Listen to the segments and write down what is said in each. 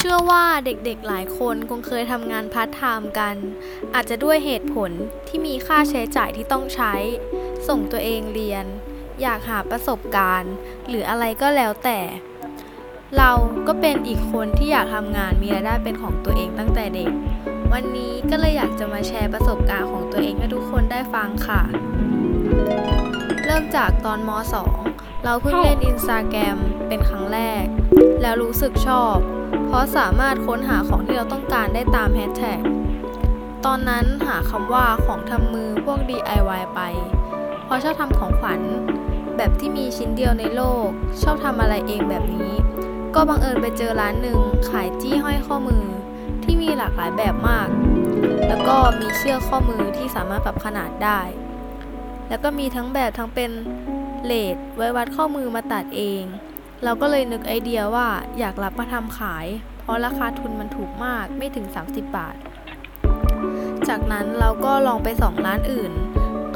เชื่อว่าเด็กๆหลายคนคงเคยทำงานพาร์ทไทม์กัน อาจจะด้วยเหตุผลที่มีค่าใช้จ่ายที่ต้องใช้ ส่งตัวเองเรียน อยากหาประสบการณ์ หรืออะไรก็แล้วแต่ เราก็เป็นอีกคนที่อยากทำงานมีรายได้เป็นของตัวเองตั้งแต่เด็ก วันนี้ก็เลยอยากจะมาแชร์ประสบการณ์ของตัวเองให้ทุกคนได้ฟังค่ะ เริ่มจากตอนม .2 เราเพิ่งเล่นอินสตาแกรมเป็นครั้งแรก แล้วรู้สึกชอบ เพราะสามารถค้นหาของที่เราต้องการได้ตามแฮชแท็ก ตอนนั้นหาคำว่าของทำมือพวก DIY ไป เพราะชอบทำของขวัญ แบบที่มีชิ้นเดียวในโลก ชอบทำอะไรเองแบบนี้ ก็บังเอิญไปเจอร้านหนึ่งขายจี้ห้อยข้อมือ ที่มีหลากหลายแบบมาก แล้วก็มีเชือกข้อมือที่สามารถปรับขนาดได้ แล้วก็มีทั้งแบบทั้งเป็นเลดไว้วัดข้อมือมาตัดเอง เราก็เลยนึกไอเดียว่าอยากรับมาทำขาย เพราะราคาทุนมันถูกมากไม่ถึง 30 บาท จากนั้นเราก็ลองไปสองร้านอื่น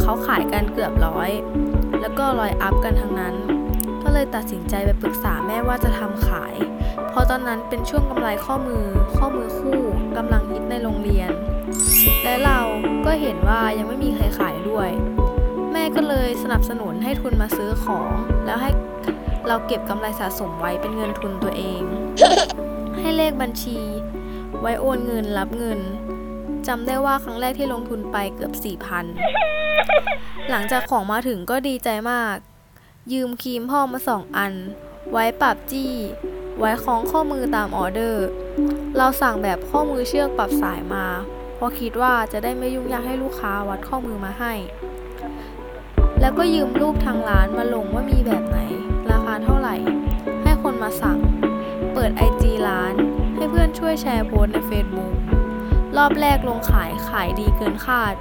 เขาขายกันเกือบร้อย แล้วก็ร้อยอัพกันทั้งนั้น ก็เลยตัดสินใจไปปรึกษาแม่ว่าจะทำขาย เพราะตอนนั้นเป็นช่วงกำไรข้อมือ ข้อมือคู่กำลังฮิตในโรงเรียน และเราก็เห็นว่ายังไม่มีใครขายด้วย แม่ก็เลยสนับสนุนให้ทุนมาซื้อของแล้วให้ เราเก็บกำไรสะสมไว้เป็นเงินทุนตัวเอง ให้เลขบัญชี ไว้โอนเงินรับเงินจำได้ว่าครั้งแรกที่ลงทุนไปเกือบ4,000หลังจากของมาถึงก็ดีใจมาก ยืมครีมพ่อมาสองอัน ไว้ปรับจี้ ไว้คล้องข้อมือตามออเดอร์ เราสั่งแบบข้อมือเชือกปรับสายมาเพราะคิดว่าจะได้ไม่ยุ่งยากให้ลูกค้าวัดข้อมือมาให้ แล้วก็ยืมรูปทางร้านมาลงว่ามีแบบไหน คนมาสั่ง เปิด IG ร้าน ให้เพื่อนช่วยแชร์โพสใน Facebook รอบแรกลงขายขายดีเกินคาด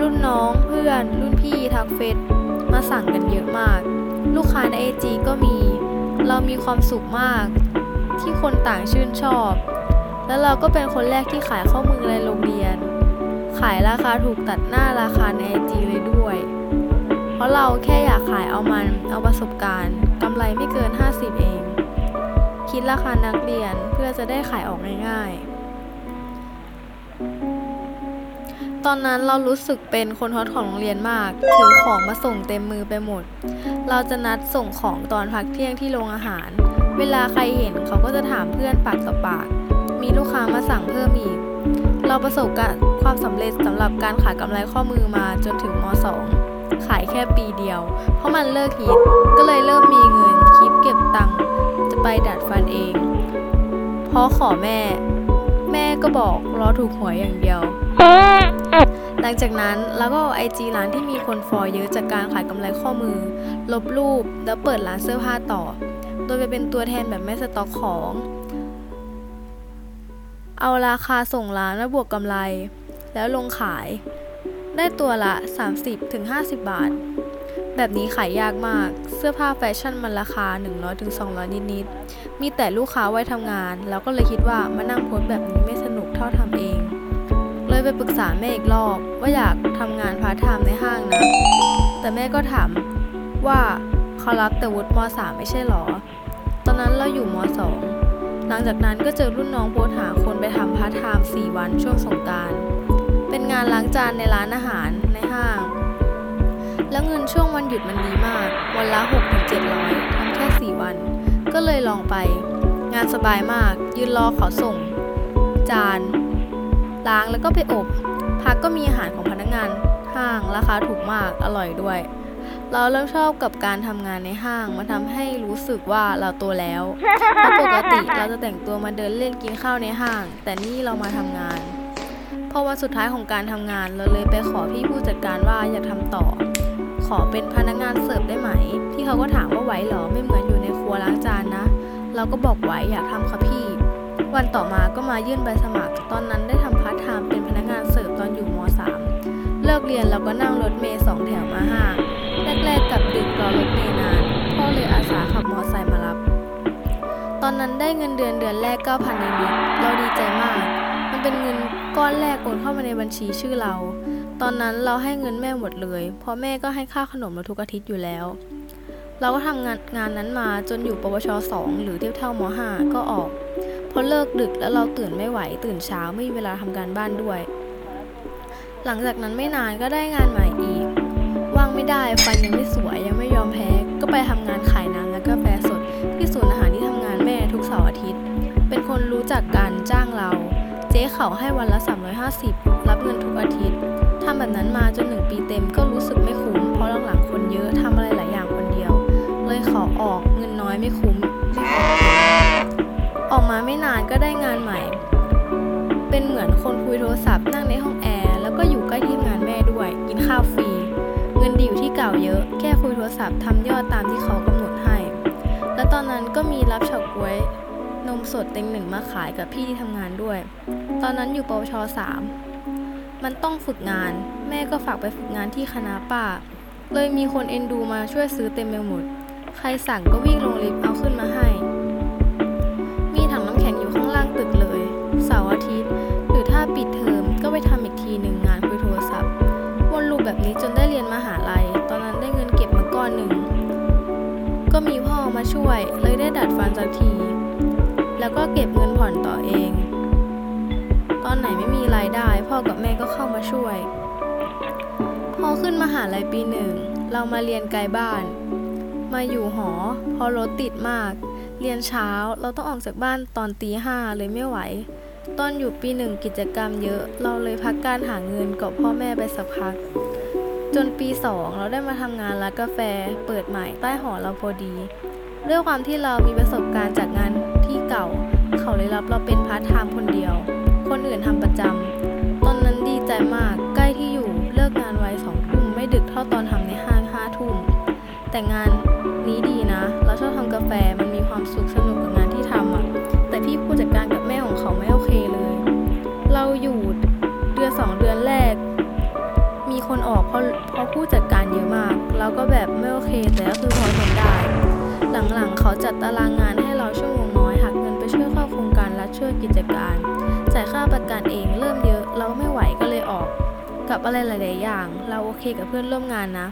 รุ่นน้องเพื่อน รุ่นพี่ทักเฟซมาสั่งกันเยอะมาก ลูกค้าใน IG ก็มี เรามีความสุขมาก ที่คนต่างชื่นชอบ แล้วเราก็เป็นคนแรกที่ขายข้อมือในโรงเรียน ขายราคาถูกตัดหน้าราคาใน IG เลยด้วย เพราะเราแค่อยากขายเอามันเอาประสบการณ์กำไรไม่เกิน 50 เอง คิดราคานักเรียนเพื่อจะได้ขายออกง่ายๆ ตอนนั้นเรารู้สึกเป็นคนฮอตของโรงเรียนมาก ถือของมาส่งเต็มมือไปหมด เราจะนัดส่งของตอนพักเที่ยงที่โรงอาหาร เวลาใครเห็นเขาก็จะถามเพื่อนปากต่อปาก มีลูกค้ามาสั่งเพิ่มอีก เราประสบกับความสำเร็จสำหรับการขายกำไรข้อมือมาจนถึงม .2 ขายแค่ปีเดียว เพราะมันเลิกฮิตก็เลยเริ่มมีเงินคิดเก็บตังค์จะไปดัดฟันเองเพราะขอแม่ แม่ก็บอกรอถูกหวยอย่างเดียว หลังจากนั้นเราก็เอาไอจีร้านที่มีคนฟอลเยอะจากการขายกำไรข้อมือ ลบรูปแล้วเปิดร้านเสื้อผ้าต่อ โดยไปเป็นตัวแทนแบบไม่สต็อกของเอาราคาส่งร้านมาบวกกำไร แล้วลงขาย ได้ตัวละ 30-50 บาท แบบนี้ขายยากมาก เสื้อผ้าแฟชั่นมันราคา 100-200 นิดๆ มีแต่ลูกค้าไว้ทำงาน แล้วก็เลยคิดว่ามานั่งโพสแบบนี้ไม่สนุกเท่าทำเอง เลยไปปรึกษาแม่อีกรอบ ว่าอยากทำงานพาร์ทไทม์ในห้างนะ แต่แม่ก็ถามว่าเขารับแต่วุฒิม .3 ไม่ใช่หรอ ตอนนั้นเราอยู่ม .2 หลังจากนั้นก็เจอรุ่นน้องโพสต์หาคนไปทำพาร์ทไทม์4วันช่วงสงกรานต์ เป็นงานล้างจานในร้านอาหารในห้าง แล้วเงินช่วงวันหยุดมันดีมาก วันละ6-700ทำแค่ 4 วัน ก็เลยลองไป งานสบายมาก ยืนรอเขาส่ง จาน ล้างแล้วก็ไปอบ พักก็มีอาหารของพนักงานห้างราคาถูกมากอร่อยด้วย เราเริ่มชอบกับการทำงานในห้างมันทำให้รู้สึกว่าเราโตแล้วเพราะปกติเราจะแต่งตัวมาเดินเล่นกินข้าวในห้าง แต่นี่เรามาทำงาน อวันสุดท้ายของการทำงานเราเลยไปขอพี่ผู้จัดการว่าอยากทำต่อ ขอเป็นพนักงานเสิร์ฟได้ไหม พี่เขาก็ถามว่าไหวเหรอไม่เหมือนอยู่ในครัวล้างจานนะ เราก็บอกไหวอยากทำค่ะพี่ วันต่อมาก็มายื่นใบสมัคร ตอนนั้นได้ทำพาร์ทไทม์เป็นพนักงานเสิร์ฟตอนอยู่ม .3 เลิกเรียนเราก็นั่งรถเมล์สองแถวมาห้างแรกๆกลับดึกรอรถเมล์นานพ่อเลยอาสาขับมอไซค์มารับ ตอนนั้นได้เงินเดือนเดือนแรก9,000นิดๆเราดีใจมาก มันเป็นเงิน ก้อนแรกโอนเข้ามาในบัญชีชื่อเรา ตอนนั้นเราให้เงินแม่หมดเลย เพราะแม่ก็ให้ค่าขนมเราทุกอาทิตย์อยู่แล้ว เราก็ทำงานงานนั้นมาจนอยู่ปวช 2 หรือเทียบเท่าม 5 ก็ออกเพราะเลิกดึกแล้วเราตื่นไม่ไหวตื่นเช้าไม่มีเวลาทำการบ้านด้วย หลังจากนั้นไม่นานก็ได้งานใหม่อีก ว่างไม่ได้ฟันยังไม่สวยยังไม่ยอมแพ้ ก็ไปทำงานขายน้ำและกาแฟสด ที่ศูนย์อาหารที่ทำงานแม่ทุกเสาร์อาทิตย์ เป็นคนรู้จักกันจ้างเรา จ๊เขาให้วันละ 350 รับเงินทุกอาทิตย์ทำแบบนั้นมาจนหนึ่งปีเต็มก็รู้สึกไม่คุ้ม เพราะหลังๆคนเยอะทำอะไรหลายอย่างคนเดียว เลยขอออกเงินน้อยไม่คุ้ม ออกมาไม่นานก็ได้งานใหม่ เป็นเหมือนคนคุยโทรศัพท์นั่งในห้องแอร์แล้วก็อยู่ใกล้ที่ทำงานแม่ด้วย กินข้าวฟรีเงินดีอยู่ที่เก่าเยอะ แค่คุยโทรศัพท์ทำยอดตามที่เขากำหนดให้ และตอนนั้นก็มีรับเฉาก๊วย นมสดเต็งหนึ่งมาขายกับพี่ที่ทำงานด้วย ตอนนั้นอยู่ปวชสามมันต้องฝึกงาน แม่ก็ฝากไปฝึกงานที่คณะป้า เลยมีคนเอ็นดูมาช่วยซื้อเต็มไปหมด ใครสั่งก็วิ่งลงลิฟต์เอาขึ้นมาให้ มีถังน้ำแข็งอยู่ข้างล่างตึกเลย เสาร์อาทิตย์ หรือถ้าปิดเทอมก็ไปทำอีกทีหนึ่งงานคุยโทรศัพท์ วนลูปแบบนี้จนได้เรียนมหาลัย ตอนนั้นได้เงินเก็บมาก้อนหนึ่ง ก็มีพ่อมาช่วย เลยได้ดัดฟันสักที ก็เก็บเงินผ่อนต่อเอง ตอนไหนไม่มีรายได้ พ่อกับแม่ก็เข้ามาช่วย พอขึ้นมหาลัยปีหนึ่ง เรามาเรียนไกลบ้าน มาอยู่หอ พอรถติดมาก เรียนเช้าเราต้องออกจากบ้านตอนตีห้าเลยไม่ไหว ตอนอยู่ปีหนึ่งกิจกรรมเยอะ เราเลยพักการหาเงินกับพ่อแม่ไปสักพักจนปีสองเราได้มาทำงานร้านกาแฟ เปิดใหม่ใต้หอเราพอดี ด้วยความที่เรามีประสบการณ์จากงาน ที่เก่า เขาเลยรับเราเป็นพาร์ทไทม์คนเดียว คนอื่นทำประจำ ตอนนั้นดีใจมาก ใกล้ที่อยู่เลิกงานไวสองทุ่มไม่ดึกเท่าตอนทำในห้างห้าทุ่ม แต่งานนี้ดีนะ เราชอบทำกาแฟ มันมีความสุขสนุกกับงานที่ทำอะ แต่พี่ผู้จัดการกับแม่ของเขาไม่โอเคเลย เราอยู่เดือนสองเดือนแรก มีคนออกเพราะเพราะผู้จัดการเยอะมาก เราก็แบบไม่โอเค แต่ก็คือพอทนได้ หลังๆเขาจัดตารางงานให้เราชั่วโมง ช่วยกิจการ จ่ายค่าประกันเองเริ่มเยอะ เราไม่ไหวก็เลยออก กับอะไรหลาย ๆ อย่าง เราโอเคกับเพื่อนร่วมงานนะ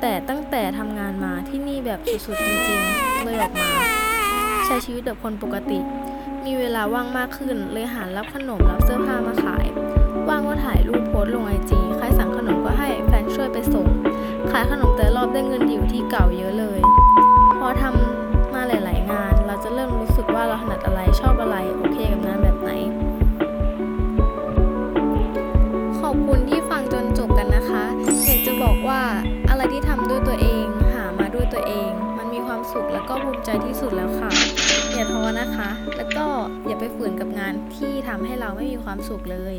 แต่ตั้งแต่ทำงานมาที่นี่แบบสุด ๆ จริง ๆ เลยออกมา ใช้ชีวิตแบบคนปกติ มีเวลาว่างมากขึ้นเลยหารับขนมรับเสื้อผ้ามาขาย ว่างก็ถ่ายรูปโพสลงไอจี นะคะ แล้วก็อย่าไปฝืนกับงานที่ทำให้เราไม่มีความสุขเลย